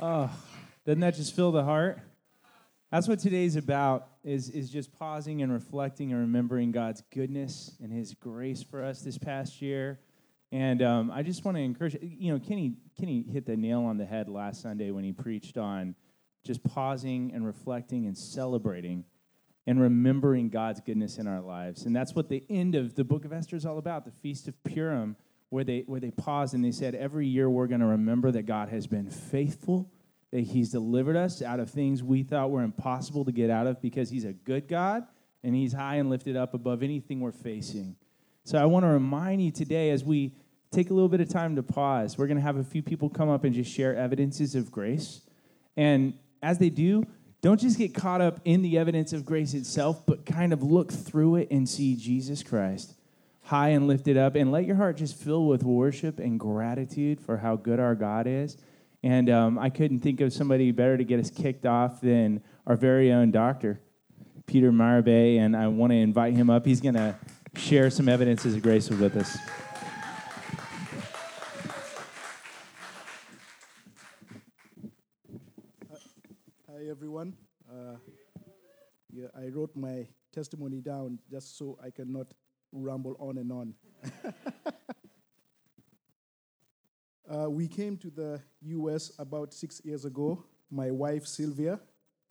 Oh, doesn't that just fill the heart? That's what today's about is, is just pausing and reflecting and remembering God's goodness and his grace for us this past year. And um, I just want to encourage you know, Kenny, Kenny hit the nail on the head last Sunday when he preached on just pausing and reflecting and celebrating and remembering God's goodness in our lives. And that's what the end of the book of Esther is all about, the Feast of Purim, where they where they paused and they said, every year we're going to remember that God has been faithful, that He's delivered us out of things we thought were impossible to get out of because He's a good God and He's high and lifted up above anything we're facing. So I want to remind you today as we take a little bit of time to pause, we're going to have a few people come up and just share evidences of grace. And as they do, don't just get caught up in the evidence of grace itself, but kind of look through it and see Jesus Christ high and lifted up, and let your heart just fill with worship and gratitude for how good our God is. And um, I couldn't think of somebody better to get us kicked off than our very own doctor, Peter Marabay, and I want to invite him up. He's going to share some evidences of grace with us. Hi, everyone. Uh, yeah, I wrote my testimony down just so I cannot ramble on and on. uh, we came to the U.S. about six years ago. My wife Sylvia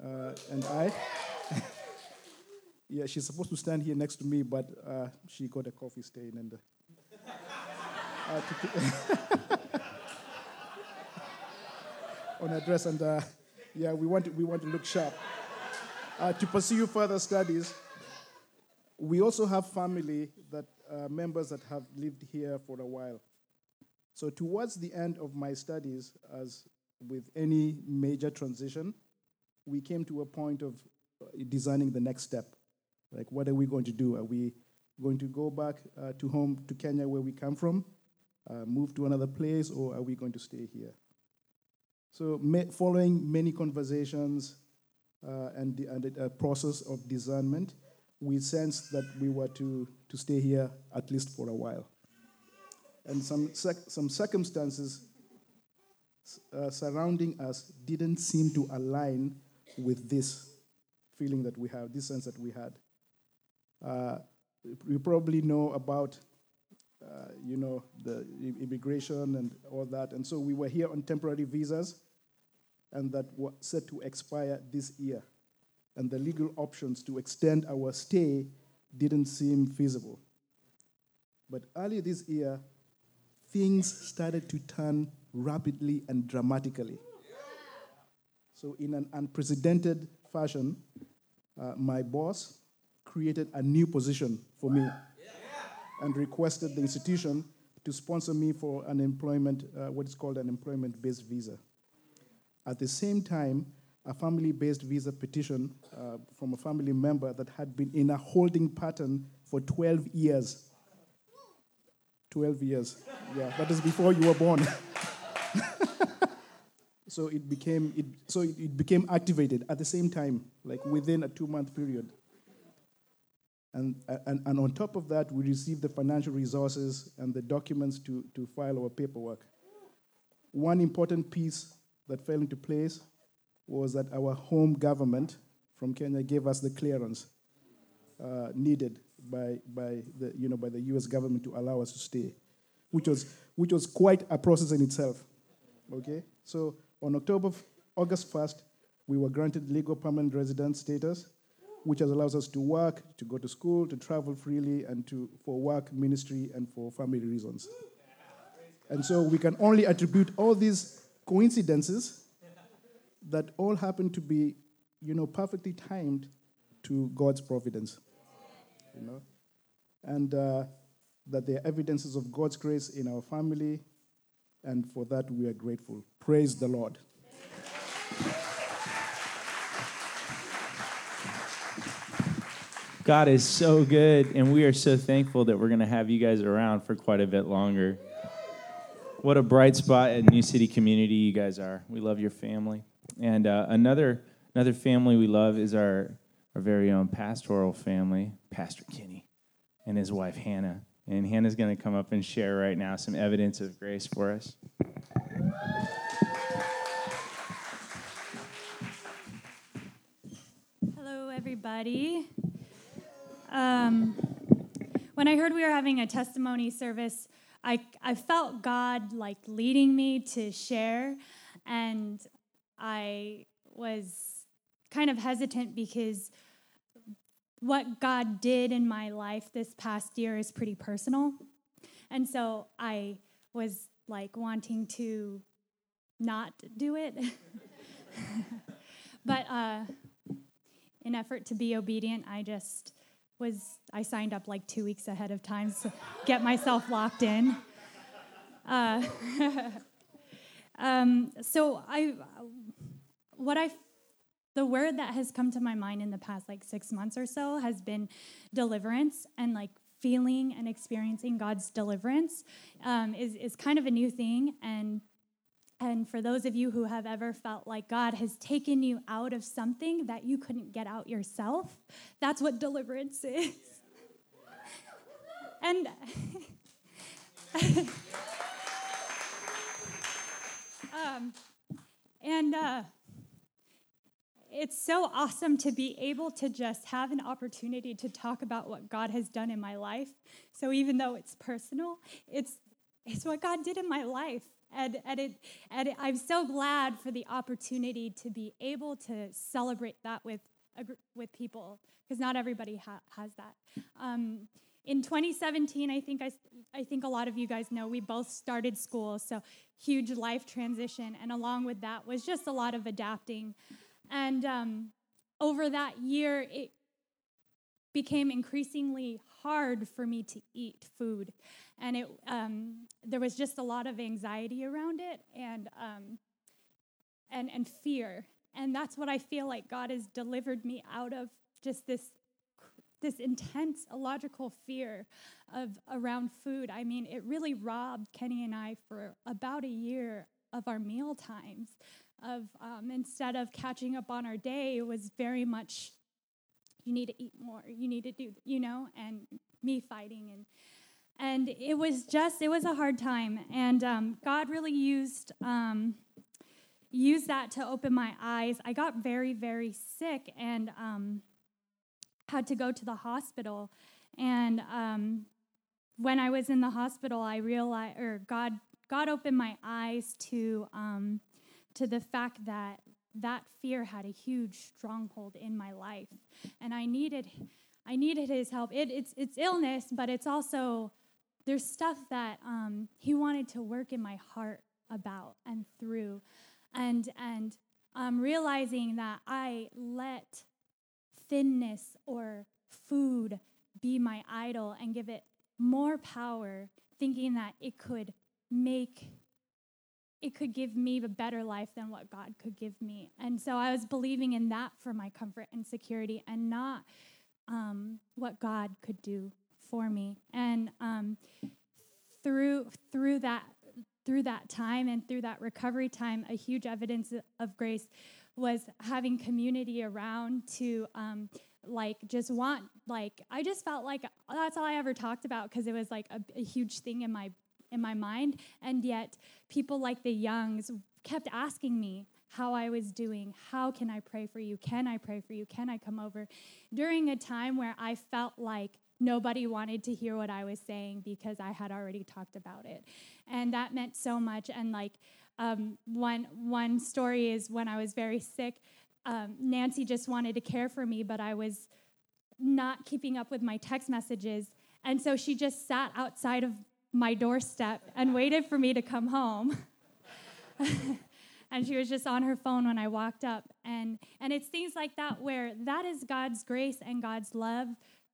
uh, and I. yeah, she's supposed to stand here next to me, but uh, she got a coffee stain and. Uh, on her dress and uh, yeah, we want to, we want to look sharp. Uh, to pursue further studies, we also have family that uh, members that have lived here for a while. So towards the end of my studies, as with any major transition, we came to a point of uh, designing the next step. Like, what are we going to do? Are we going to go back uh, to home to Kenya, where we come from, uh, move to another place, or are we going to stay here? So, following many conversations uh, and, the, and a process of discernment, we sensed that we were to, to stay here at least for a while. And some, some circumstances uh, surrounding us didn't seem to align with this feeling that we have, this sense that we had. Uh, you probably know about, uh, you know, the immigration and all that. And so we were here on temporary visas and that were set to expire this year. And the legal options to extend our stay didn't seem feasible. But earlier this year, things started to turn rapidly and dramatically. So, in an unprecedented fashion, uh, my boss created a new position for me and requested the institution to sponsor me for an employment, uh, what is called an employment based visa. At the same time, a family based visa petition uh, from a family member that had been in a holding pattern for 12 years. 12 years. Yeah, that is before you were born. so it became it, so it, it became activated at the same time, like within a two month period. And, and, and on top of that, we received the financial resources and the documents to, to file our paperwork. One important piece that fell into place was that our home government from Kenya gave us the clearance uh, needed by, by, the, you know, by the US government to allow us to stay, which was, which was quite a process in itself. Okay? So on October, August 1st, we were granted legal permanent resident status, which has allows us to work, to go to school, to travel freely, and to, for work, ministry, and for family reasons. And so we can only attribute all these coincidences that all happen to be, you know, perfectly timed to God's providence. You know, and uh, that there are evidences of God's grace in our family, and for that we are grateful. Praise the Lord. God is so good, and we are so thankful that we're going to have you guys around for quite a bit longer. What a bright spot at New City Community you guys are. We love your family. And uh, another another family we love is our our very own pastoral family, Pastor Kenny, and his wife Hannah. And Hannah's going to come up and share right now some evidence of grace for us. Hello, everybody. Um, when I heard we were having a testimony service, I, I felt God like leading me to share. And I was kind of hesitant because what God did in my life this past year is pretty personal. And so I was like wanting to not do it. but uh, in effort to be obedient, I just was, I signed up like two weeks ahead of time to get myself locked in. Uh, um, so I, what I the word that has come to my mind in the past like six months or so has been deliverance and like feeling and experiencing God's deliverance um, is, is kind of a new thing. And, and for those of you who have ever felt like God has taken you out of something that you couldn't get out yourself, that's what deliverance is. and um, and uh, it's so awesome to be able to just have an opportunity to talk about what God has done in my life. So even though it's personal, it's it's what God did in my life. And, and, it, and it, I'm so glad for the opportunity to be able to celebrate that with, with people, because not everybody ha- has that. Um, in 2017, I think I, I think a lot of you guys know we both started school, so huge life transition, and along with that was just a lot of adapting. And um, over that year, it became increasingly hard for me to eat food. And it, um, there was just a lot of anxiety around it and, um, and, and fear. And that's what I feel like God has delivered me out of just this this intense illogical fear of around food. I mean, it really robbed Kenny and I for about a year of our meal times of um, instead of catching up on our day, it was very much you need to eat more, you need to do, you know, and me fighting and and it was just it was a hard time, and um, God really used. Um, used that to open my eyes. I got very, very sick and um, had to go to the hospital. And um, when I was in the hospital, I realized, or God, God opened my eyes to um, to the fact that that fear had a huge stronghold in my life. And i needed i needed his help. It, it's it's illness but it's also there's stuff that um, he wanted to work in my heart about and through. And and um, realizing that i let thinness or food be my idol and give it more power thinking that it could make it could give me a better life than what God could give me. And so I was believing in that for my comfort and security and not um, what God could do for me. And um, through through that through that time and through that recovery time, a huge evidence of grace was having community around to um, like just want like I just felt like that's all I ever talked about because it was like a, a huge thing in my in my mind. And yet, people like the Youngs kept asking me how I was doing. How can I pray for you? Can I pray for you? Can I come over? During a time where I felt like nobody wanted to hear what I was saying because I had already talked about it. And that meant so much. And like, um, one, one story is when I was very sick, um, Nancy just wanted to care for me, but I was not keeping up with my text messages. And so she just sat outside of my doorstep and waited for me to come home. and she was just on her phone when I walked up. And, and it's things like that where that is God's grace and God's love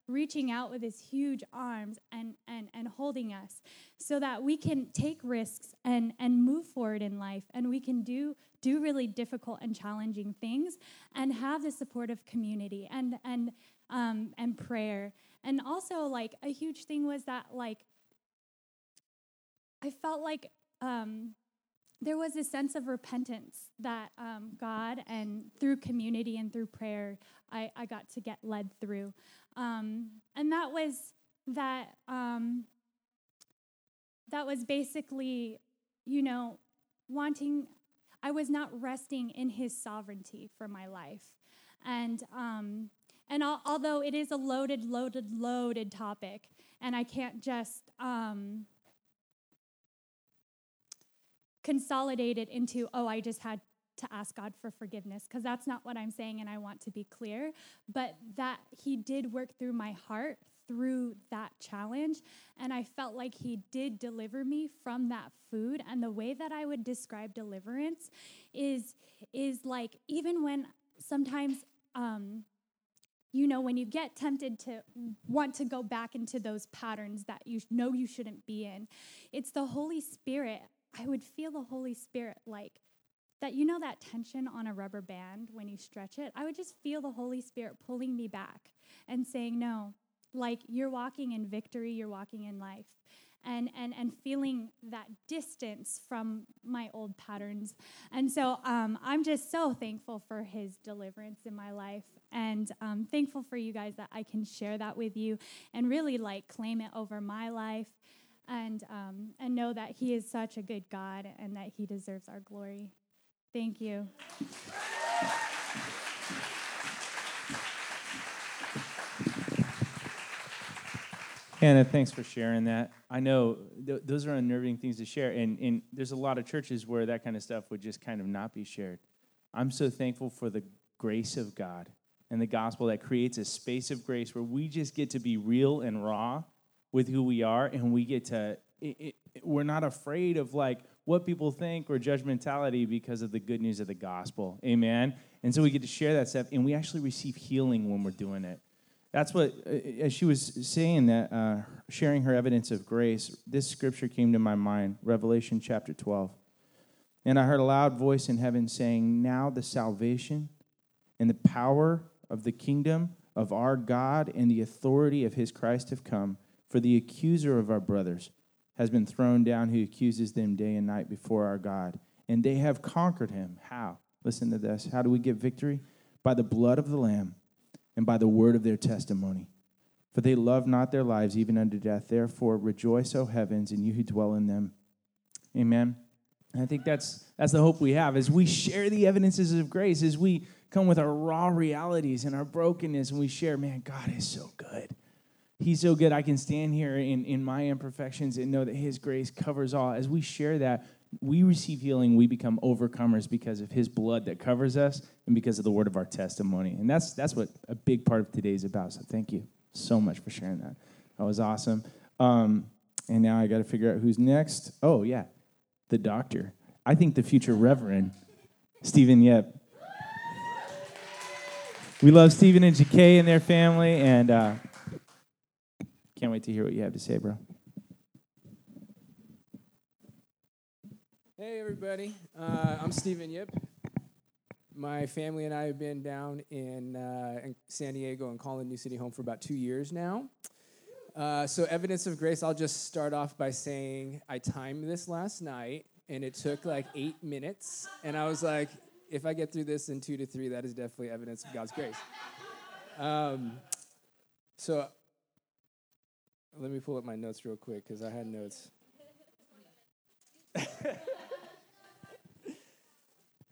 reaching out with his huge arms and, and, and holding us so that we can take risks and, and move forward in life and we can do, do really difficult and challenging things and have the support of community and, and, um, and prayer. And also, like, a huge thing was that, like, I felt like um, there was a sense of repentance that um, God and through community and through prayer, I, I got to get led through. Um, and that was that um, that was basically, you know, wanting. I was not resting in His sovereignty for my life, and um, and al- although it is a loaded, loaded, loaded topic, and I can't just um, consolidate it into, oh, I just had to ask God for forgiveness, because that's not what I'm saying, and I want to be clear. But that He did work through my heart through that challenge, and I felt like He did deliver me from that food. And the way that I would describe deliverance is is like even when sometimes. Um, you know, when you get tempted to want to go back into those patterns that you know you shouldn't be in, it's the Holy Spirit. I would feel the Holy Spirit like that you know that tension on a rubber band when you stretch it? I would just feel the holy spirit pulling me back and saying no like you're walking in victory you're walking in life. And and and feeling that distance from my old patterns. And so um, i'm just so thankful for his deliverance in my life and um, thankful for you guys that i can share that with you and really like claim it over my life and um, and know that he is such a good god and that he deserves our glory Thank you. Hannah, thanks for sharing that. I know th- those are unnerving things to share, and, and there's a lot of churches where that kind of stuff would just kind of not be shared. I'm so thankful for the grace of God and the gospel that creates a space of grace where we just get to be real and raw with who we are, and we get to, it, it, we're not afraid of like, what people think or judgmentality because of the good news of the gospel. Amen. And so we get to share that stuff, and we actually receive healing when we're doing it. That's what, uh, as she was saying that, uh, sharing her evidence of grace, this scripture came to my mind Revelation chapter 12. And I heard a loud voice in heaven saying, Now the salvation and the power of the kingdom of our God and the authority of his Christ have come, for the accuser of our brothers has been thrown down who accuses them day and night before our God. And they have conquered him. How? Listen to this. How do we get victory? By the blood of the Lamb and by the word of their testimony. For they love not their lives even unto death. Therefore, rejoice, O heavens, and you who dwell in them. Amen. And I think that's that's the hope we have as we share the evidences of grace, as we come with our raw realities and our brokenness, and we share, man, God is so good. He's so good. I can stand here in, in my imperfections and know that His grace covers all. As we share that, we receive healing. We become overcomers because of His blood that covers us and because of the word of our testimony. And that's, that's what a big part of today is about. So thank you so much for sharing that. That was awesome. Um, and now I got to figure out who's next. Oh, yeah, the doctor. I think the future Reverend, Stephen Yep. We love Stephen and Jacquet and their family, and uh, can't wait to hear what you have to say, bro. Hey, everybody. Uh, I'm Stephen Yip. My family and I have been down in, uh, in San Diego and calling New City home for about two years now. Uh, so, evidence of grace, I'll just start off by saying I timed this last night and it took like eight minutes. And I was like, if I get through this in two to three, that is definitely evidence of God's grace. Um, so, let me pull up my notes real quick because I had notes.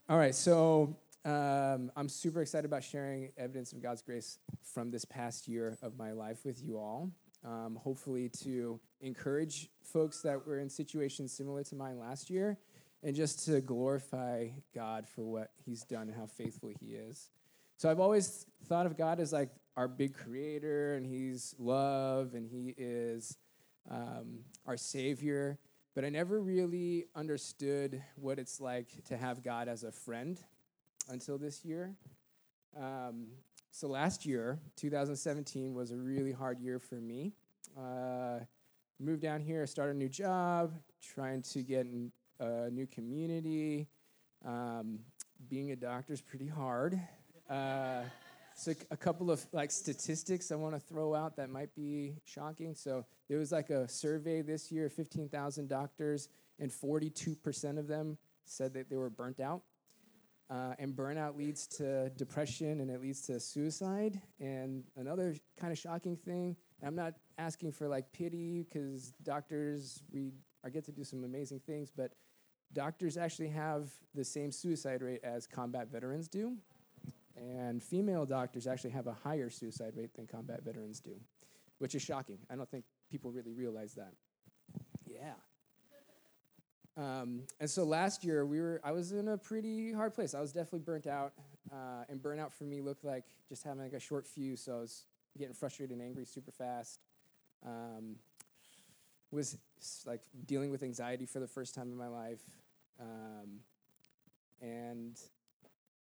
All right, so um, I'm super excited about sharing evidence of God's grace from this past year of my life with you all. Um, hopefully, to encourage folks that were in situations similar to mine last year, and just to glorify God for what He's done and how faithful He is. So I've always thought of God as like our big creator, and He's love, and He is um, our Savior. But I never really understood what it's like to have God as a friend until this year. Um, so last year, 2017, was a really hard year for me. Uh, moved down here, started a new job, trying to get in a new community. Um, being a doctor is pretty hard. Uh, so a couple of like statistics I want to throw out that might be shocking. So there was like a survey this year, 15,000 doctors, and 42% of them said that they were burnt out. Uh, and burnout leads to depression and it leads to suicide. And another kind of shocking thing, I'm not asking for like pity because doctors, we I get to do some amazing things, but doctors actually have the same suicide rate as combat veterans do. And female doctors actually have a higher suicide rate than combat veterans do, which is shocking. I don't think people really realize that. Yeah. Um, and so last year we were I was in a pretty hard place. I was definitely burnt out, uh, and burnout for me looked like just having like a short fuse. So I was getting frustrated and angry super fast. Um, was like dealing with anxiety for the first time in my life, um, and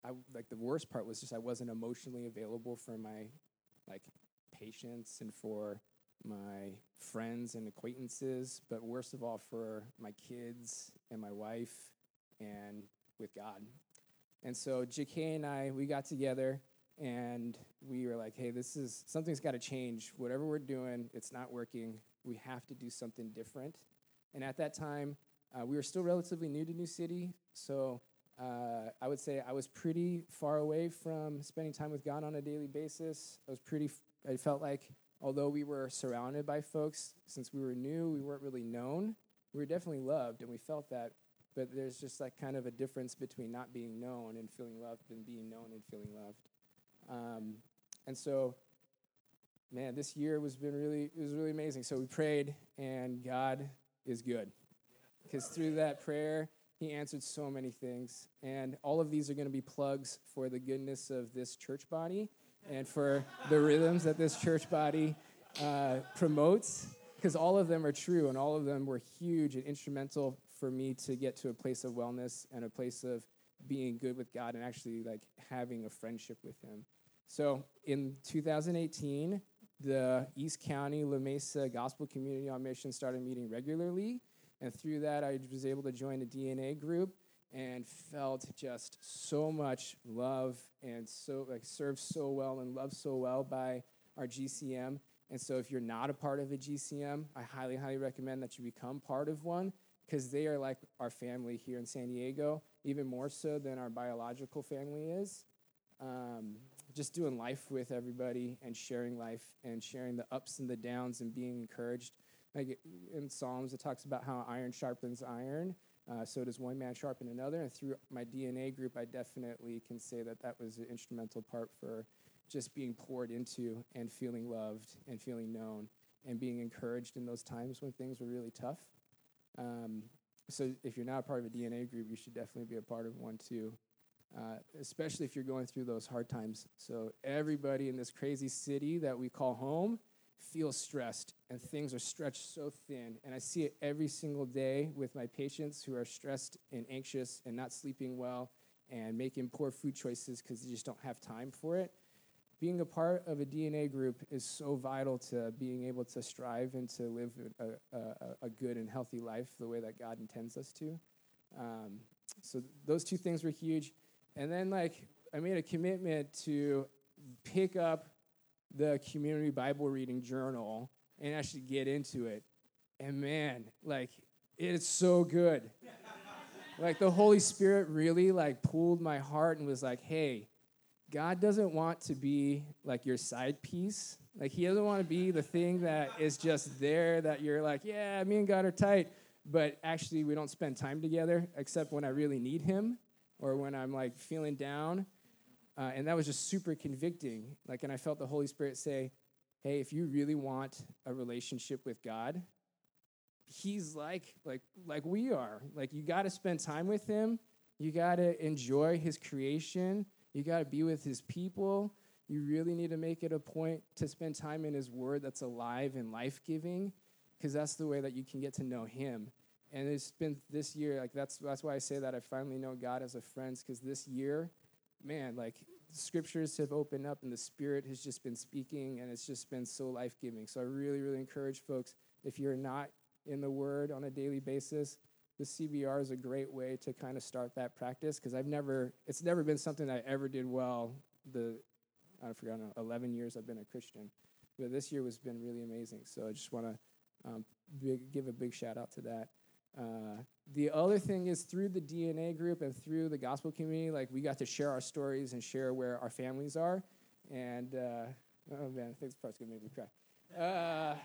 I like the worst part was just I wasn't emotionally available for my like patients and for my friends and acquaintances, but worst of all for my kids and my wife and with God. And so JK and I, we got together and we were like, hey, this is something's got to change. Whatever we're doing, it's not working. We have to do something different. And at that time, uh, we were still relatively new to New City, so uh, I would say I was pretty far away from spending time with God on a daily basis. I was pretty. I felt like although we were surrounded by folks, since we were new, we weren't really known. We were definitely loved, and we felt that. But there's just like kind of a difference between not being known and feeling loved, and being known and feeling loved. Um, and so, man, this year was been really it was really amazing. So we prayed, and God is good, because through that prayer, He answered so many things, and all of these are going to be plugs for the goodness of this church body and for the rhythms that this church body uh, promotes, because all of them are true, and all of them were huge and instrumental for me to get to a place of wellness and a place of being good with God and actually like having a friendship with Him. So in 2018, the East County La Mesa Gospel Community on Mission started meeting regularly. And through that, I was able to join a DNA group and felt just so much love and so like served so well and loved so well by our GCM. And so if you're not a part of a GCM, I highly, highly recommend that you become part of one because they are like our family here in San Diego, even more so than our biological family is. Um, just doing life with everybody and sharing life and sharing the ups and the downs and being encouraged. Like in Psalms, it talks about how iron sharpens iron. Uh, so does one man sharpen another. And through my DNA group, I definitely can say that that was an instrumental part for just being poured into and feeling loved and feeling known and being encouraged in those times when things were really tough. Um, so if you're not a part of a DNA group, you should definitely be a part of one too. Uh, especially if you're going through those hard times. So, everybody in this crazy city that we call home feels stressed, and things are stretched so thin. And I see it every single day with my patients who are stressed and anxious and not sleeping well and making poor food choices because they just don't have time for it. Being a part of a DNA group is so vital to being able to strive and to live a, a, a good and healthy life the way that God intends us to. Um, so, those two things were huge. And then, like, I made a commitment to pick up the community Bible reading journal and actually get into it. And man, like, it's so good. like, the Holy Spirit really, like, pulled my heart and was like, hey, God doesn't want to be like your side piece. Like, He doesn't want to be the thing that is just there that you're like, yeah, me and God are tight, but actually we don't spend time together except when I really need Him or when I'm like feeling down. Uh, and that was just super convicting. Like, and I felt the Holy Spirit say, hey, if you really want a relationship with God, He's like, like, like we are. Like, you got to spend time with Him. You got to enjoy His creation. You got to be with His people. You really need to make it a point to spend time in His Word that's alive and life giving, because that's the way that you can get to know Him and it's been this year like that's that's why i say that i finally know god as a friend because this year man like scriptures have opened up and the spirit has just been speaking and it's just been so life-giving. So i really really encourage folks if you're not in the word on a daily basis the cbr is a great way to kind of start that practice because i've never it's never been something i ever did well the i forgot 11 years i've been a christian. But this year has been really amazing. So i just want to um, give a big shout out to that uh, the other thing is through the DNA group and through the gospel community, like we got to share our stories and share where our families are. And uh, oh man, I think this part's gonna make me cry. Uh,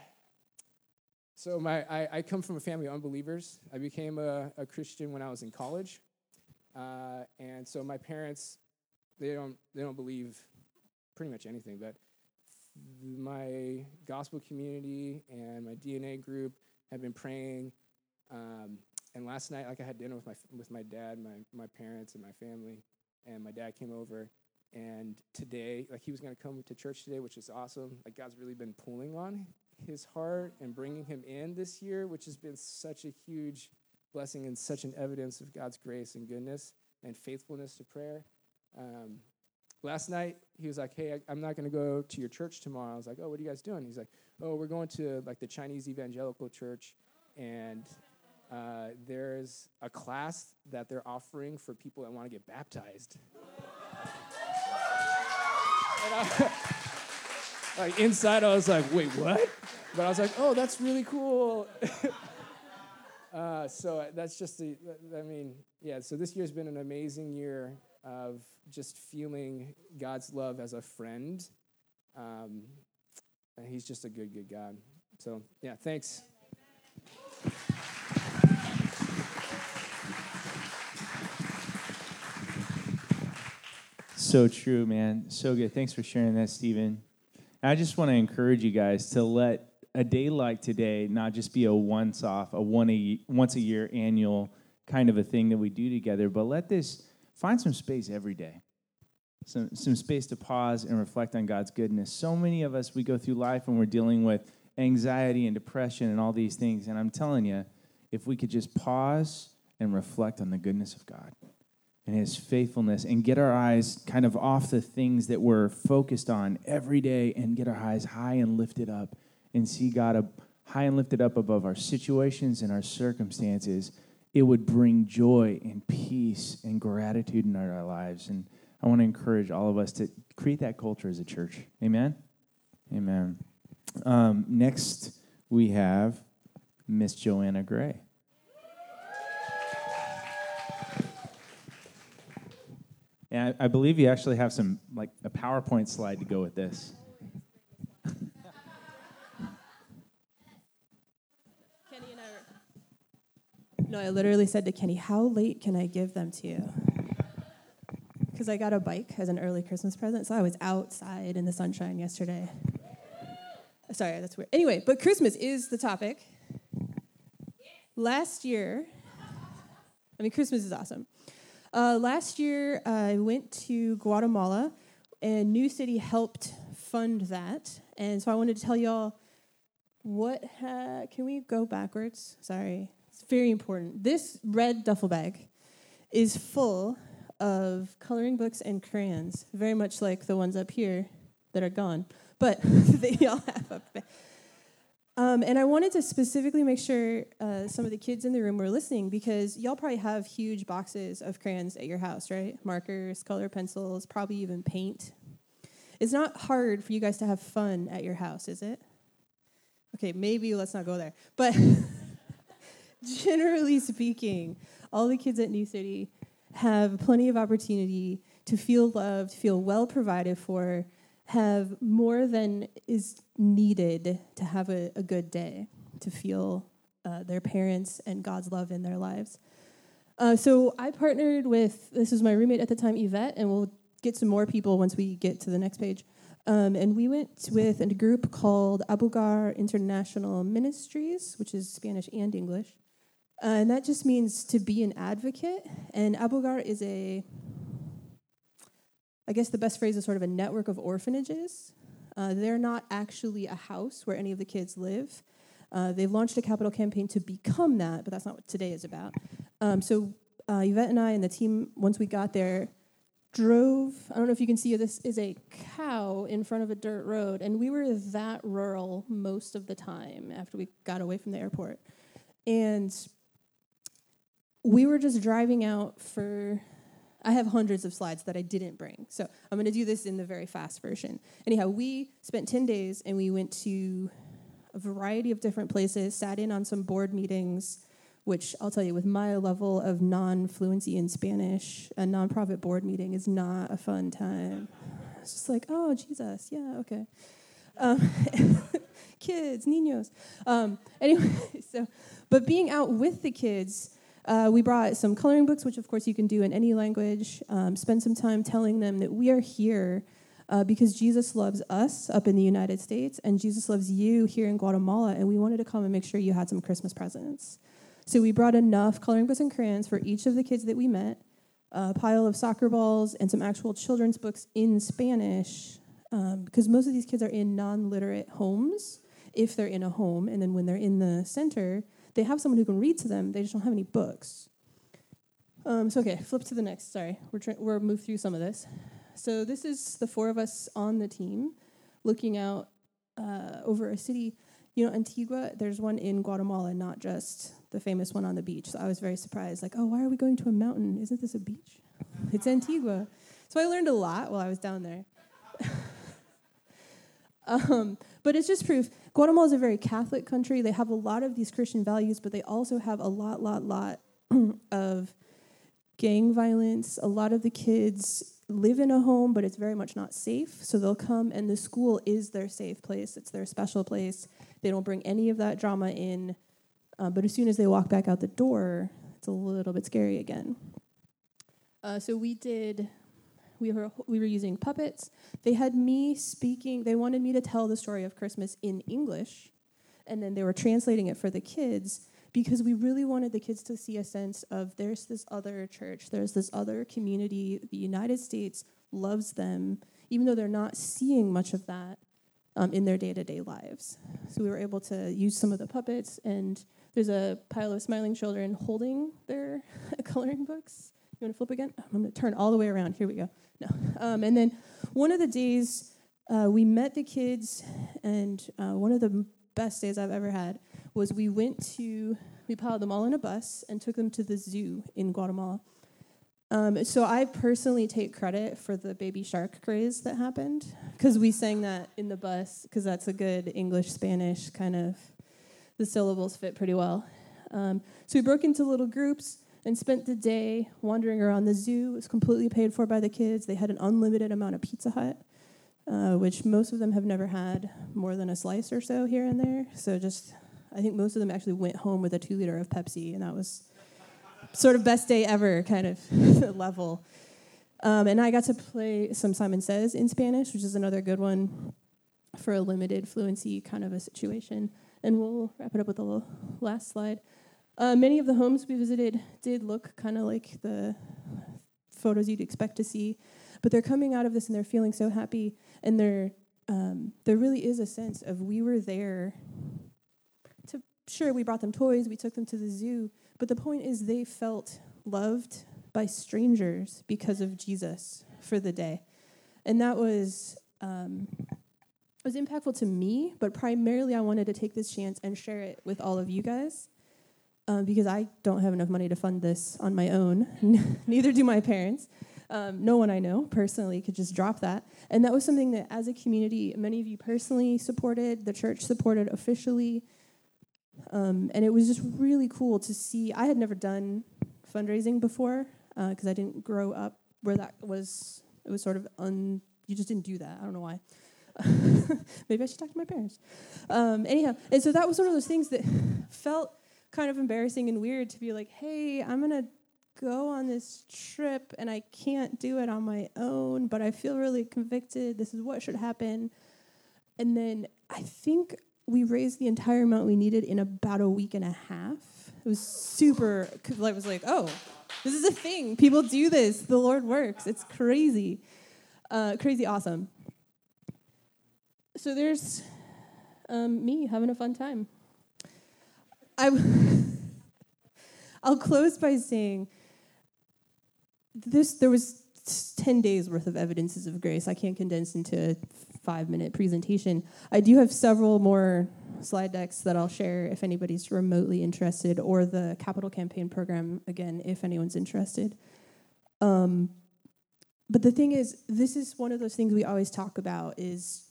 so my, I, I, come from a family of unbelievers. I became a, a Christian when I was in college, uh, and so my parents they don't they don't believe pretty much anything. But my gospel community and my DNA group have been praying. Um, and last night, like I had dinner with my with my dad, my my parents, and my family, and my dad came over. And today, like he was going to come to church today, which is awesome. Like God's really been pulling on his heart and bringing him in this year, which has been such a huge blessing and such an evidence of God's grace and goodness and faithfulness to prayer. Um, last night he was like, "Hey, I, am not going to go to your church tomorrow." I was like, "Oh, what are you guys doing?" He's like, "Oh, we're going to like the Chinese evangelical church, and uh, there's a class that they're offering for people that want to get baptized. I, like inside, I was like, wait, what? But I was like, oh, that's really cool. uh, so that's just the, I mean, yeah, so this year's been an amazing year of just feeling God's love as a friend. Um, and he's just a good, good God. So, yeah, thanks. So true, man. So good. Thanks for sharing that, Stephen. I just want to encourage you guys to let a day like today not just be a once off, a one a, once a year annual kind of a thing that we do together, but let this find some space every day. Some, some space to pause and reflect on God's goodness. So many of us, we go through life and we're dealing with anxiety and depression and all these things. And I'm telling you, if we could just pause and reflect on the goodness of God and his faithfulness and get our eyes kind of off the things that we're focused on every day and get our eyes high and lifted up and see God high and lifted up above our situations and our circumstances, it would bring joy and peace and gratitude in our lives. And I want to encourage all of us to create that culture as a church. Amen? Amen. Um, next, we have Miss Joanna Gray. And I, I believe you actually have some, like, a PowerPoint slide to go with this. Kenny and I No, I literally said to Kenny, How late can I give them to you? Because I got a bike as an early Christmas present, so I was outside in the sunshine yesterday. Sorry, that's weird. Anyway, but Christmas is the topic. Last year, I mean, Christmas is awesome. Uh, last year, I went to Guatemala, and New City helped fund that. And so I wanted to tell y'all what. Ha- can we go backwards? Sorry. It's very important. This red duffel bag is full of coloring books and crayons, very much like the ones up here that are gone. But they all have a. Um, and I wanted to specifically make sure uh, some of the kids in the room were listening because y'all probably have huge boxes of crayons at your house, right? Markers, color pencils, probably even paint. It's not hard for you guys to have fun at your house, is it? Okay, maybe let's not go there. But generally speaking, all the kids at New City have plenty of opportunity to feel loved, feel well provided for, have more than is needed to have a, a good day, to feel uh, their parents and God's love in their lives. Uh, so I partnered with, this was my roommate at the time, Yvette, and we'll get some more people once we get to the next page. Um, and we went with a group called Abogar International Ministries, which is Spanish and English. Uh, and that just means to be an advocate. And Abogar is a I guess the best phrase is sort of a network of orphanages. Uh, they're not actually a house where any of the kids live. Uh, they've launched a capital campaign to become that, but that's not what today is about. Um, so uh, Yvette and I and the team, once we got there, drove. I don't know if you can see this is a cow in front of a dirt road, and we were that rural most of the time after we got away from the airport, and we were just driving out for I have hundreds of slides that I didn't bring. So I'm going to do this in the very fast version. Anyhow, we spent 10 days and we went to a variety of different places, sat in on some board meetings, which I'll tell you, with my level of non fluency in Spanish, a nonprofit board meeting is not a fun time. It's just like, oh, Jesus, yeah, okay. Um, kids, niños. Um, anyway, so, but being out with the kids, Uh, we brought some coloring books, which of course you can do in any language. Um, spend some time telling them that we are here uh, because Jesus loves us up in the United States and Jesus loves you here in Guatemala, and we wanted to come and make sure you had some Christmas presents. So we brought enough coloring books and crayons for each of the kids that we met, a pile of soccer balls, and some actual children's books in Spanish, because um, most of these kids are in non literate homes if they're in a home, and then when they're in the center, they have someone who can read to them, they just don't have any books. Um, so, okay, flip to the next. Sorry, we're, tra- we're moved through some of this. So, this is the four of us on the team looking out uh, over a city. You know, Antigua, there's one in Guatemala, not just the famous one on the beach. So, I was very surprised, like, oh, why are we going to a mountain? Isn't this a beach? it's Antigua. So, I learned a lot while I was down there. Um, but it's just proof. Guatemala is a very Catholic country. They have a lot of these Christian values, but they also have a lot, lot, lot of gang violence. A lot of the kids live in a home, but it's very much not safe. So they'll come, and the school is their safe place. It's their special place. They don't bring any of that drama in. Uh, but as soon as they walk back out the door, it's a little bit scary again. Uh, so we did we were we were using puppets. They had me speaking. They wanted me to tell the story of Christmas in English, and then they were translating it for the kids because we really wanted the kids to see a sense of there's this other church, there's this other community. The United States loves them, even though they're not seeing much of that um, in their day to day lives. So we were able to use some of the puppets, and there's a pile of smiling children holding their coloring books. You want to flip again? I'm going to turn all the way around. Here we go. No. Um, and then one of the days uh, we met the kids, and uh, one of the best days I've ever had was we went to, we piled them all in a bus and took them to the zoo in Guatemala. Um, so I personally take credit for the baby shark craze that happened because we sang that in the bus because that's a good English Spanish kind of the syllables fit pretty well. Um, so we broke into little groups and spent the day wandering around the zoo. It was completely paid for by the kids. They had an unlimited amount of Pizza Hut, uh, which most of them have never had more than a slice or so here and there. So just, I think most of them actually went home with a two liter of Pepsi, and that was sort of best day ever kind of level. Um, and I got to play some Simon Says in Spanish, which is another good one for a limited fluency kind of a situation. And we'll wrap it up with the last slide. Uh, many of the homes we visited did look kind of like the photos you'd expect to see, but they're coming out of this and they're feeling so happy, and there um, there really is a sense of we were there. To sure, we brought them toys, we took them to the zoo, but the point is they felt loved by strangers because of Jesus for the day, and that was. Um, was impactful to me, but primarily I wanted to take this chance and share it with all of you guys um, because I don't have enough money to fund this on my own. Neither do my parents. Um, no one I know personally could just drop that. And that was something that, as a community, many of you personally supported, the church supported officially. Um, and it was just really cool to see. I had never done fundraising before because uh, I didn't grow up where that was. It was sort of un. You just didn't do that. I don't know why. Maybe I should talk to my parents. Um, anyhow, and so that was one of those things that felt kind of embarrassing and weird to be like, hey, I'm going to go on this trip and I can't do it on my own, but I feel really convicted. This is what should happen. And then I think we raised the entire amount we needed in about a week and a half. It was super, I was like, oh, this is a thing. People do this. The Lord works. It's crazy. Uh, crazy awesome. So there's um, me having a fun time. I I'll close by saying this there was 10 days worth of evidences of grace. I can't condense into a five minute presentation. I do have several more slide decks that I'll share if anybody's remotely interested, or the capital campaign program, again, if anyone's interested. Um, but the thing is, this is one of those things we always talk about is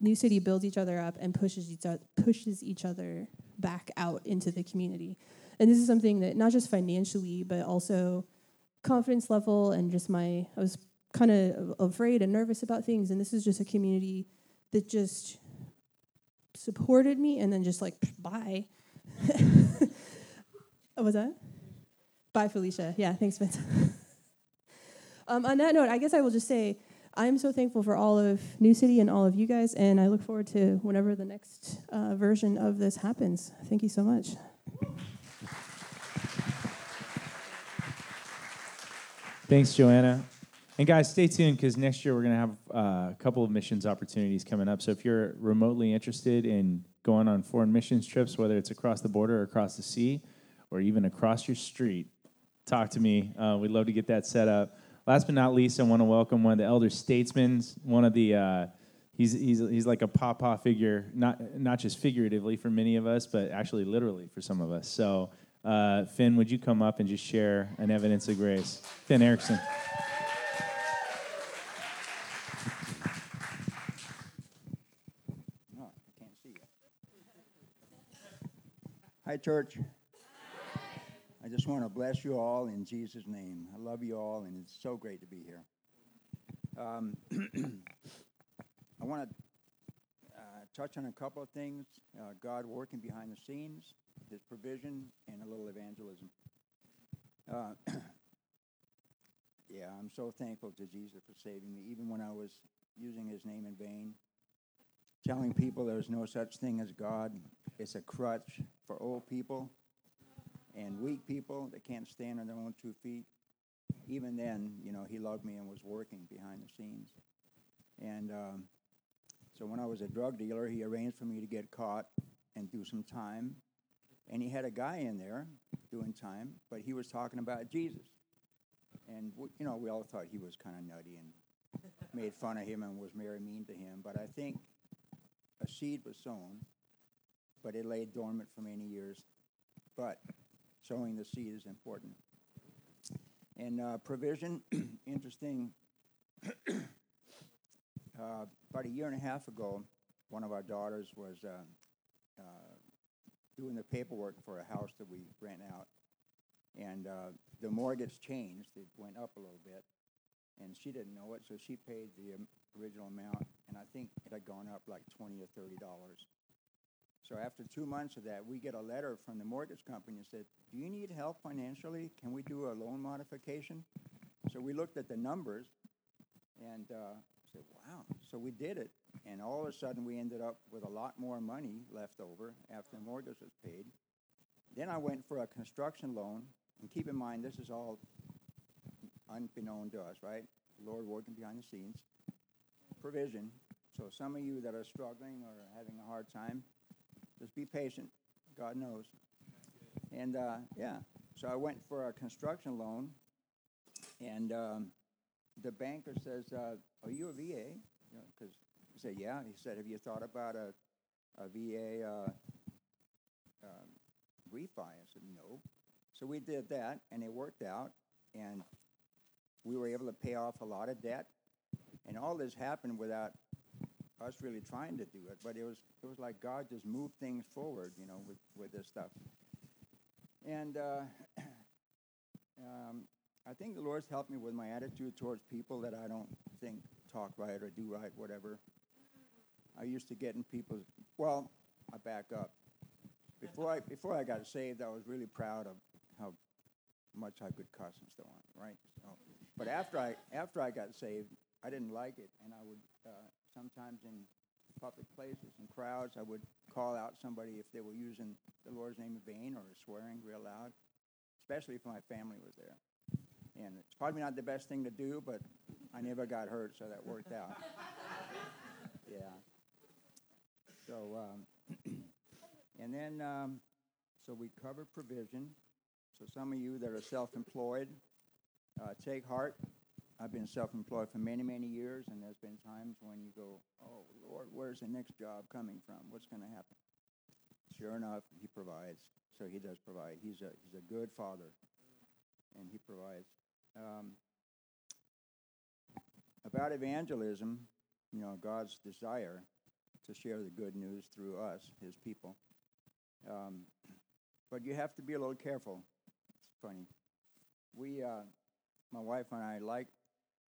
New City builds each other up and pushes each pushes each other back out into the community. And this is something that not just financially, but also confidence level and just my I was kind of afraid and nervous about things and this is just a community that just supported me and then just like bye. what was that? Bye, Felicia. Yeah, thanks, Vince. um, on that note, I guess I will just say I'm so thankful for all of New City and all of you guys, and I look forward to whenever the next uh, version of this happens. Thank you so much. Thanks, Joanna. And guys, stay tuned because next year we're going to have uh, a couple of missions opportunities coming up. So if you're remotely interested in going on foreign missions trips, whether it's across the border or across the sea, or even across your street, talk to me. Uh, we'd love to get that set up. Last but not least, I want to welcome one of the elder statesmen, one of the uh, he's, he's, he's like a papa figure, not, not just figuratively for many of us, but actually literally for some of us. So, uh, Finn, would you come up and just share an evidence of grace? Finn Erickson. Hi, church. I just want to bless you all in Jesus' name. I love you all, and it's so great to be here. Um, I want to uh, touch on a couple of things uh, God working behind the scenes, His provision, and a little evangelism. Uh, yeah, I'm so thankful to Jesus for saving me, even when I was using His name in vain telling people there's no such thing as God. It's a crutch for old people and weak people that can't stand on their own two feet. Even then, you know, he loved me and was working behind the scenes. And um, so when I was a drug dealer, he arranged for me to get caught and do some time. And he had a guy in there doing time, but he was talking about Jesus. And, you know, we all thought he was kind of nutty and made fun of him and was very mean to him. But I think a seed was sown, but it lay dormant for many years. But sowing the seed is important. And uh, provision, interesting. uh, about a year and a half ago, one of our daughters was uh, uh, doing the paperwork for a house that we rent out. And uh, the mortgage changed, it went up a little bit. And she didn't know it, so she paid the um, original amount, and I think it had gone up like 20 or 30 dollars. So after two months of that, we get a letter from the mortgage company and said, "Do you need help financially? Can we do a loan modification?" So we looked at the numbers, and uh, said, "Wow!" So we did it, and all of a sudden we ended up with a lot more money left over after the mortgage was paid. Then I went for a construction loan, and keep in mind this is all unbeknown to us, right? Lord working behind the scenes, provision. So some of you that are struggling or having a hard time, just be patient. God knows. And uh, yeah, so I went for a construction loan, and um, the banker says, uh, "Are you a VA?" Because I said, "Yeah." He said, "Have you thought about a, a VA uh, um, refi?" I said, "No." So we did that, and it worked out, and we were able to pay off a lot of debt, and all this happened without us really trying to do it. But it was it was like God just moved things forward, you know, with with this stuff. And uh, um, I think the Lord's helped me with my attitude towards people that I don't think talk right or do right, whatever. I used to get in people's well, I back up. Before I before I got saved, I was really proud of how much I could cuss and so on, right? So, but after I after I got saved, I didn't like it, and I would uh, sometimes in public places and crowds, I would call out somebody if they were using the Lord's name in vain or swearing real loud, especially if my family was there. And it's probably not the best thing to do, but I never got hurt, so that worked out. yeah. So, um, and then, um, so we covered provision. So some of you that are self-employed, uh, take heart. I've been self-employed for many, many years, and there's been times when you go, "Oh Lord, where's the next job coming from? What's going to happen?" Sure enough, He provides. So He does provide. He's a He's a good Father, and He provides. Um, about evangelism, you know, God's desire to share the good news through us, His people. Um, but you have to be a little careful. It's funny. We, uh, my wife and I, like,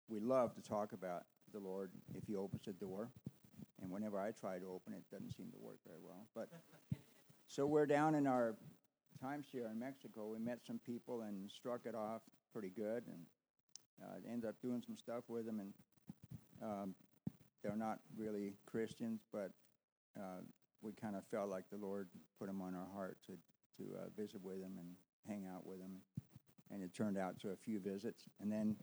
we love to talk about the Lord if He opens a door. And whenever I try to open it, it doesn't seem to work very well. But so we're down in our timeshare in Mexico, we met some people and struck it off pretty good, and uh, ended up doing some stuff with them. And um, they're not really Christians, but uh, we kind of felt like the Lord put them on our heart to to uh, visit with them and hang out with them. And it turned out to a few visits, and then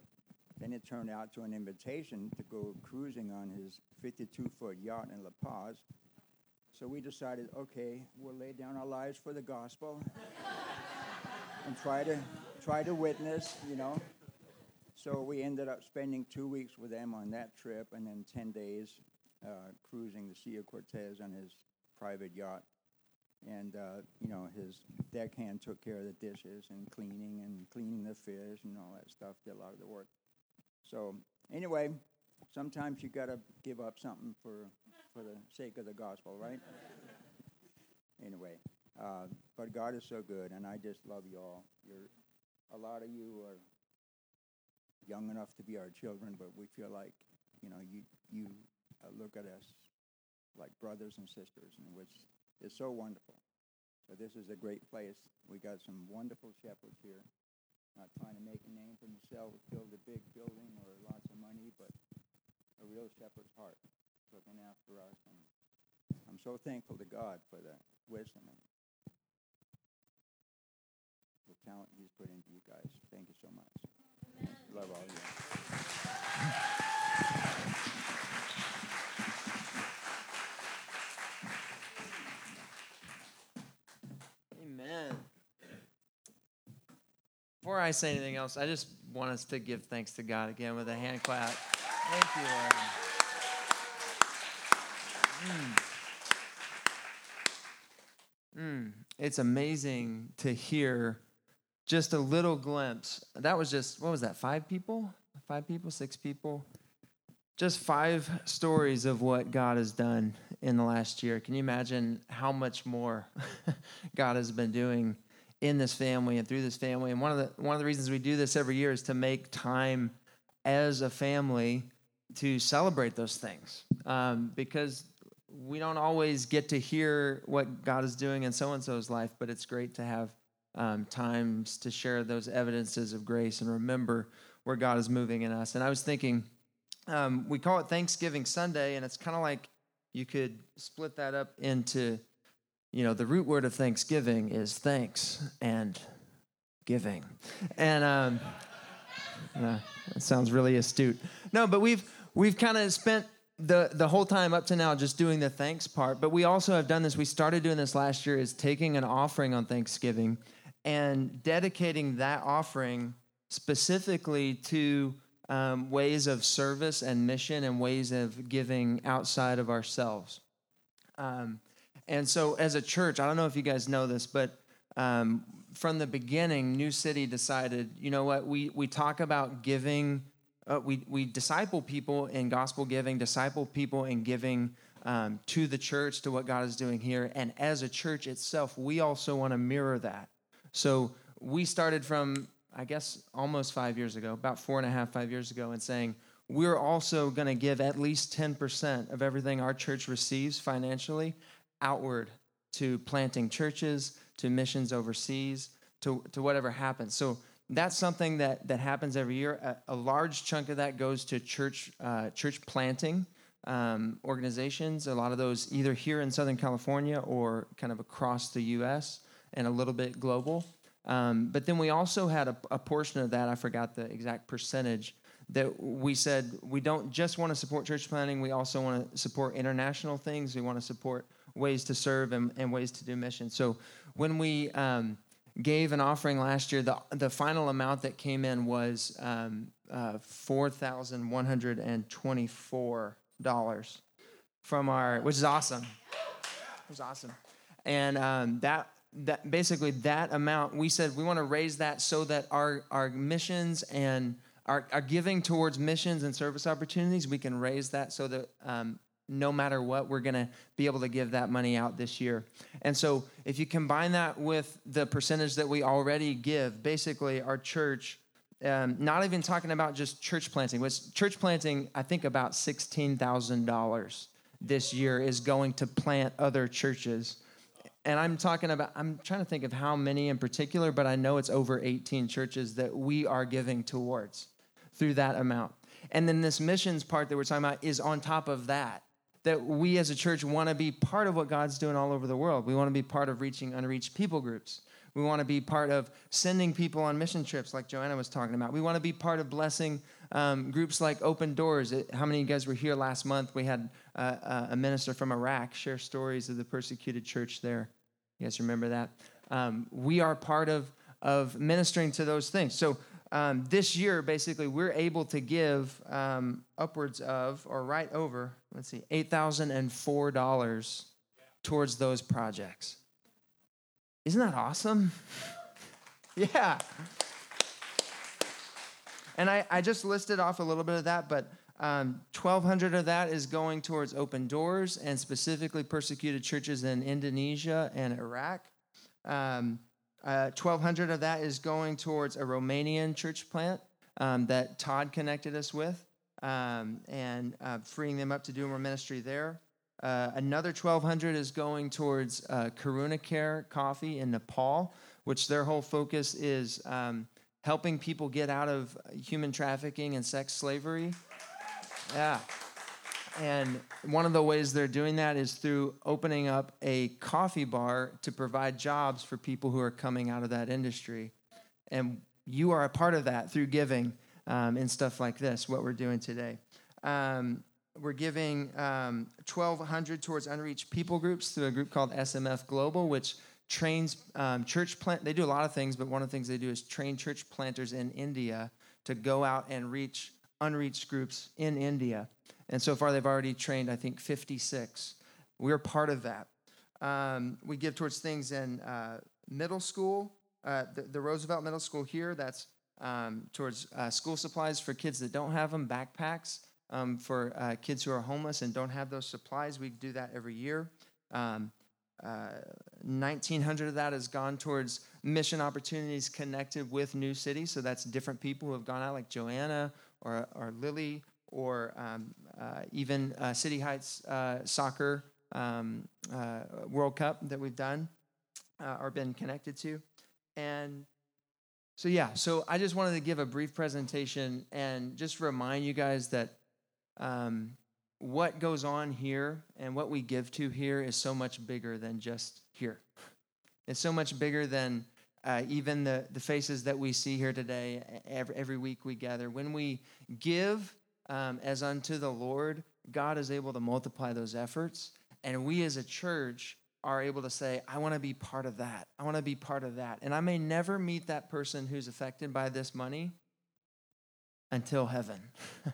then it turned out to an invitation to go cruising on his 52 foot yacht in La Paz. So we decided, okay, we'll lay down our lives for the gospel and try to try to witness, you know. So we ended up spending two weeks with them on that trip, and then 10 days uh, cruising the Sea of Cortez on his private yacht. And uh, you know, his deckhand took care of the dishes and cleaning and cleaning the fish and all that stuff. Did a lot of the work. So anyway, sometimes you got to give up something for for the sake of the gospel, right? anyway, uh, but God is so good, and I just love you all. You're a lot of you are young enough to be our children, but we feel like you know you you uh, look at us like brothers and sisters, and which is so wonderful. So this is a great place. We got some wonderful shepherds here not trying to make a name for themselves, build a big building or lots of money, but a real shepherd's heart looking after us. And I'm so thankful to God for the wisdom and the talent He's put into you guys. Thank you so much. Love all of you. Before I say anything else, I just want us to give thanks to God again with a hand clap. Thank you, Lord. Mm. Mm. It's amazing to hear just a little glimpse. That was just, what was that, five people? Five people, six people? Just five stories of what God has done in the last year. Can you imagine how much more God has been doing? In this family and through this family. And one of the one of the reasons we do this every year is to make time as a family to celebrate those things um, because we don't always get to hear what God is doing in so and so's life, but it's great to have um, times to share those evidences of grace and remember where God is moving in us. And I was thinking, um, we call it Thanksgiving Sunday, and it's kind of like you could split that up into you know, the root word of thanksgiving is thanks and giving. And um, uh, that sounds really astute. No, but we've we've kind of spent the the whole time up to now just doing the thanks part. But we also have done this. We started doing this last year. Is taking an offering on Thanksgiving and dedicating that offering specifically to um, ways of service and mission and ways of giving outside of ourselves. Um, and so, as a church, I don't know if you guys know this, but um, from the beginning, New City decided, you know what, we, we talk about giving, uh, we, we disciple people in gospel giving, disciple people in giving um, to the church, to what God is doing here. And as a church itself, we also want to mirror that. So, we started from, I guess, almost five years ago, about four and a half, five years ago, and saying, we're also going to give at least 10% of everything our church receives financially outward to planting churches, to missions overseas, to, to whatever happens. So that's something that, that happens every year. A, a large chunk of that goes to church, uh, church planting um, organizations, a lot of those either here in Southern California or kind of across the US and a little bit global. Um, but then we also had a, a portion of that, I forgot the exact percentage, that we said we don't just want to support church planting, we also want to support international things. We want to support ways to serve and, and ways to do mission. So when we um, gave an offering last year, the, the final amount that came in was um, uh, $4,124 from our, which is awesome. It was awesome. And um, that, that basically that amount, we said we want to raise that so that our, our missions and our, our giving towards missions and service opportunities, we can raise that so that um, no matter what, we're going to be able to give that money out this year. And so, if you combine that with the percentage that we already give, basically, our church, um, not even talking about just church planting, was church planting, I think about $16,000 this year is going to plant other churches. And I'm talking about, I'm trying to think of how many in particular, but I know it's over 18 churches that we are giving towards through that amount. And then this missions part that we're talking about is on top of that. That we as a church want to be part of what God's doing all over the world. We want to be part of reaching unreached people groups. We want to be part of sending people on mission trips, like Joanna was talking about. We want to be part of blessing um, groups like Open Doors. It, how many of you guys were here last month? We had uh, a minister from Iraq share stories of the persecuted church there. You guys remember that? Um, we are part of, of ministering to those things. So um, this year, basically, we're able to give um, upwards of, or right over, let's see, $8,004 towards those projects. Isn't that awesome? yeah. And I, I just listed off a little bit of that, but um, 1,200 of that is going towards open doors and specifically persecuted churches in Indonesia and Iraq. Um, uh, 1,200 of that is going towards a Romanian church plant um, that Todd connected us with um, and uh, freeing them up to do more ministry there. Uh, another 1,200 is going towards uh, Karuna Care Coffee in Nepal, which their whole focus is um, helping people get out of human trafficking and sex slavery. Yeah. And one of the ways they're doing that is through opening up a coffee bar to provide jobs for people who are coming out of that industry. And you are a part of that through giving um, and stuff like this, what we're doing today. Um, we're giving um, 1,200 towards unreached people groups through a group called SMF Global, which trains um, church plant. They do a lot of things, but one of the things they do is train church planters in India to go out and reach unreached groups in India. And so far, they've already trained, I think, 56. We're part of that. Um, we give towards things in uh, middle school, uh, the, the, Roosevelt Middle School here. That's um, towards uh, school supplies for kids that don't have them, backpacks um, for uh, kids who are homeless and don't have those supplies. We do that every year. Um, uh, 1900 of that has gone towards mission opportunities connected with New City. So that's different people who have gone out, like Joanna or, or Lily, or um, even uh, City Heights uh, Soccer um, uh, World Cup that we've done uh, or been connected to. And so, yeah, so I just wanted to give a brief presentation and just remind you guys that um, what goes on here and what we give to here is so much bigger than just here. It's so much bigger than uh, even the, the faces that we see here today. Every, every week we gather. When we give um, as unto the Lord, God is able to multiply those efforts. And we as a church are able to say, I want to be part of that. I want to be part of that. And I may never meet that person who's affected by this money until heaven.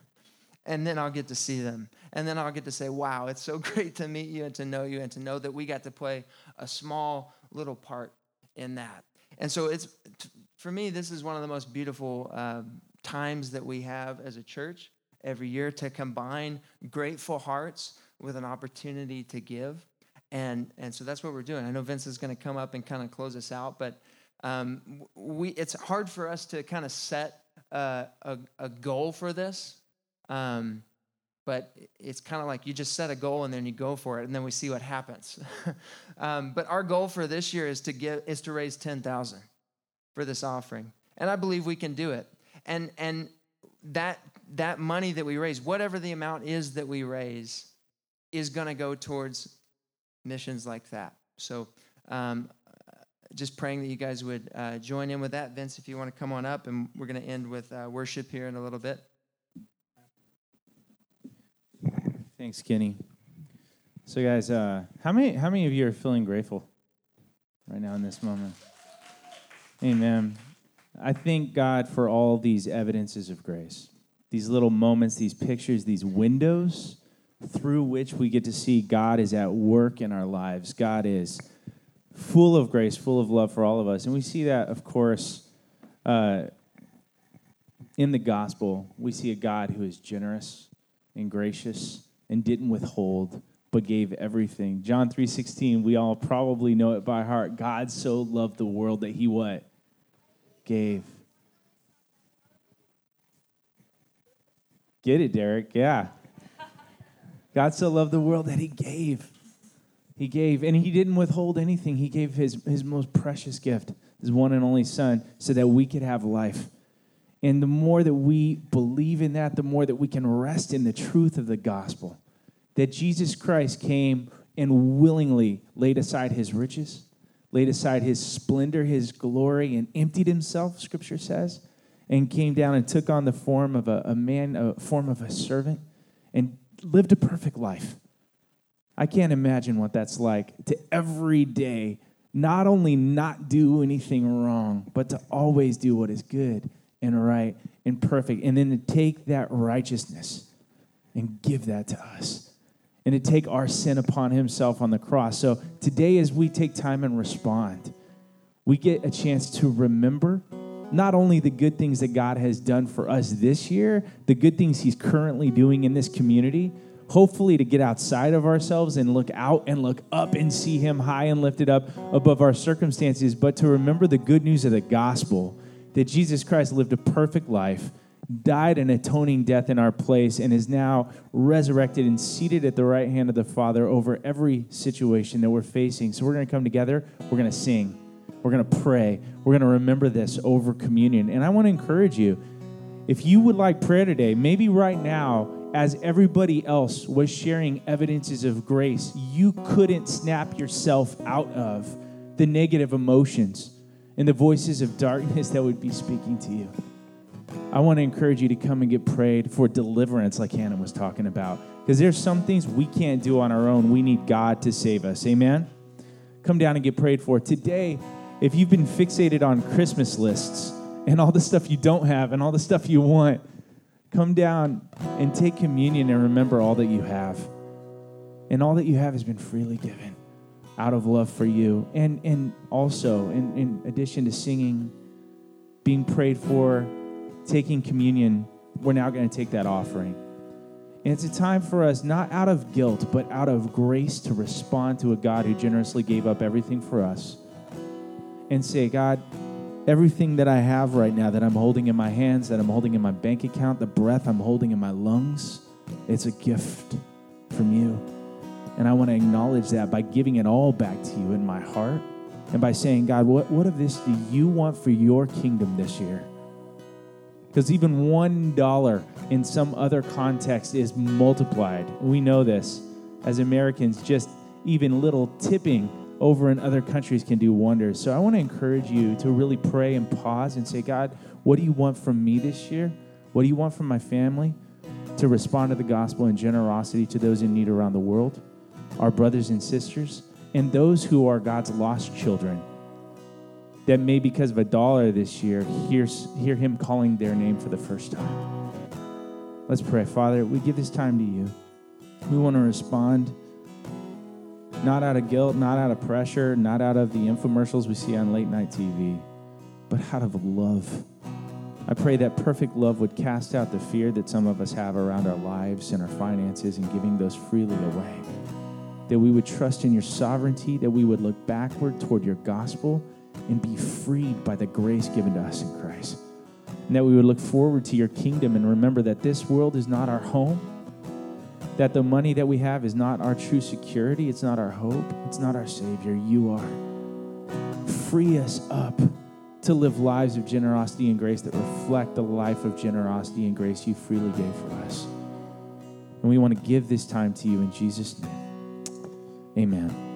and then I'll get to see them. And then I'll get to say, wow, it's so great to meet you and to know you and to know that we got to play a small little part in that. And so it's, for me, this is one of the most beautiful uh, times that we have as a church every year to combine grateful hearts with an opportunity to give. And, and so that's what we're doing. I know Vince is going to come up and kind of close us out, but um, we, it's hard for us to kind of set uh, a, a goal for this um, but it's kind of like you just set a goal and then you go for it, and then we see what happens. um, but our goal for this year is to get is to raise ten thousand for this offering, and I believe we can do it. And and that that money that we raise, whatever the amount is that we raise, is going to go towards missions like that. So. Um, just praying that you guys would uh, join in with that. Vince, if you want to come on up, and we're going to end with uh, worship here in a little bit. Thanks, Kenny. So, guys, uh, how many how many of you are feeling grateful right now in this moment? Amen. I thank God for all these evidences of grace, these little moments, these pictures, these windows through which we get to see God is at work in our lives. God is full of grace, full of love for all of us, and we see that, of course. Uh, in the gospel, we see a God who is generous and gracious and didn't withhold but gave everything. John 3:16, we all probably know it by heart. God so loved the world that he what? Gave. Get it, Derek? Yeah. God so loved the world that he gave. He gave, and he didn't withhold anything. He gave his, his most precious gift, his one and only son, so that we could have life. And the more that we believe in that, the more that we can rest in the truth of the gospel. That Jesus Christ came and willingly laid aside his riches, laid aside his splendor, his glory, and emptied himself, scripture says, and came down and took on the form of a, a man, a form of a servant, and lived a perfect life. I can't imagine what that's like to every day not only not do anything wrong, but to always do what is good and right and perfect. And then to take that righteousness and give that to us. And to take our sin upon himself on the cross. So today, as we take time and respond, we get a chance to remember not only the good things that God has done for us this year, the good things he's currently doing in this community, hopefully to get outside of ourselves and look out and look up and see him high and lifted up above our circumstances, but to remember the good news of the gospel that Jesus Christ lived a perfect life, died an atoning death in our place, and is now resurrected and seated at the right hand of the Father over every situation that we're facing. So we're going to come together, we're going to sing, we're going to pray, we're going to remember this over communion. And I want to encourage you if you would like prayer today, maybe right now, as everybody else was sharing evidences of grace, you couldn't snap yourself out of the negative emotions and the voices of darkness that would be speaking to you. I want to encourage you to come and get prayed for deliverance, like Hannah was talking about. Because there's some things we can't do on our own. We need God to save us. Amen? Come down and get prayed for. Today, if you've been fixated on Christmas lists and all the stuff you don't have and all the stuff you want, come down and take communion and remember all that you have. And all that you have has been freely given out of love for you. And, and also, in, in addition to singing, being prayed for, taking communion, we're now going to take that offering. And it's a time for us, not out of guilt, but out of grace to respond to a God who generously gave up everything for us and say, God, everything that I have right now that I'm holding in my hands, that I'm holding in my bank account, the breath I'm holding in my lungs, it's a gift from you. And I want to acknowledge that by giving it all back to you in my heart and by saying, God, what, what of this do you want for your kingdom this year? Because even one dollar in some other context is multiplied. We know this as Americans, just even little tipping over in other countries can do wonders. So I want to encourage you to really pray and pause and say, God, what do you want from me this year? What do you want from my family? To respond to the gospel in generosity to those in need around the world our brothers and sisters, and those who are God's lost children that may, because of a dollar this year, hear, hear Him calling their name for the first time. Let's pray. Father, we give this time to you. We want to respond not out of guilt, not out of pressure, not out of the infomercials we see on late night TV, but out of love. I pray that perfect love would cast out the fear that some of us have around our lives and our finances and giving those freely away that we would trust in your sovereignty, that we would look backward toward your gospel and be freed by the grace given to us in Christ. And that we would look forward to your kingdom and remember that this world is not our home, that the money that we have is not our true security, it's not our hope, it's not our Savior. You are. Free us up to live lives of generosity and grace that reflect the life of generosity and grace you freely gave for us. And we want to give this time to you in Jesus' name. Amen.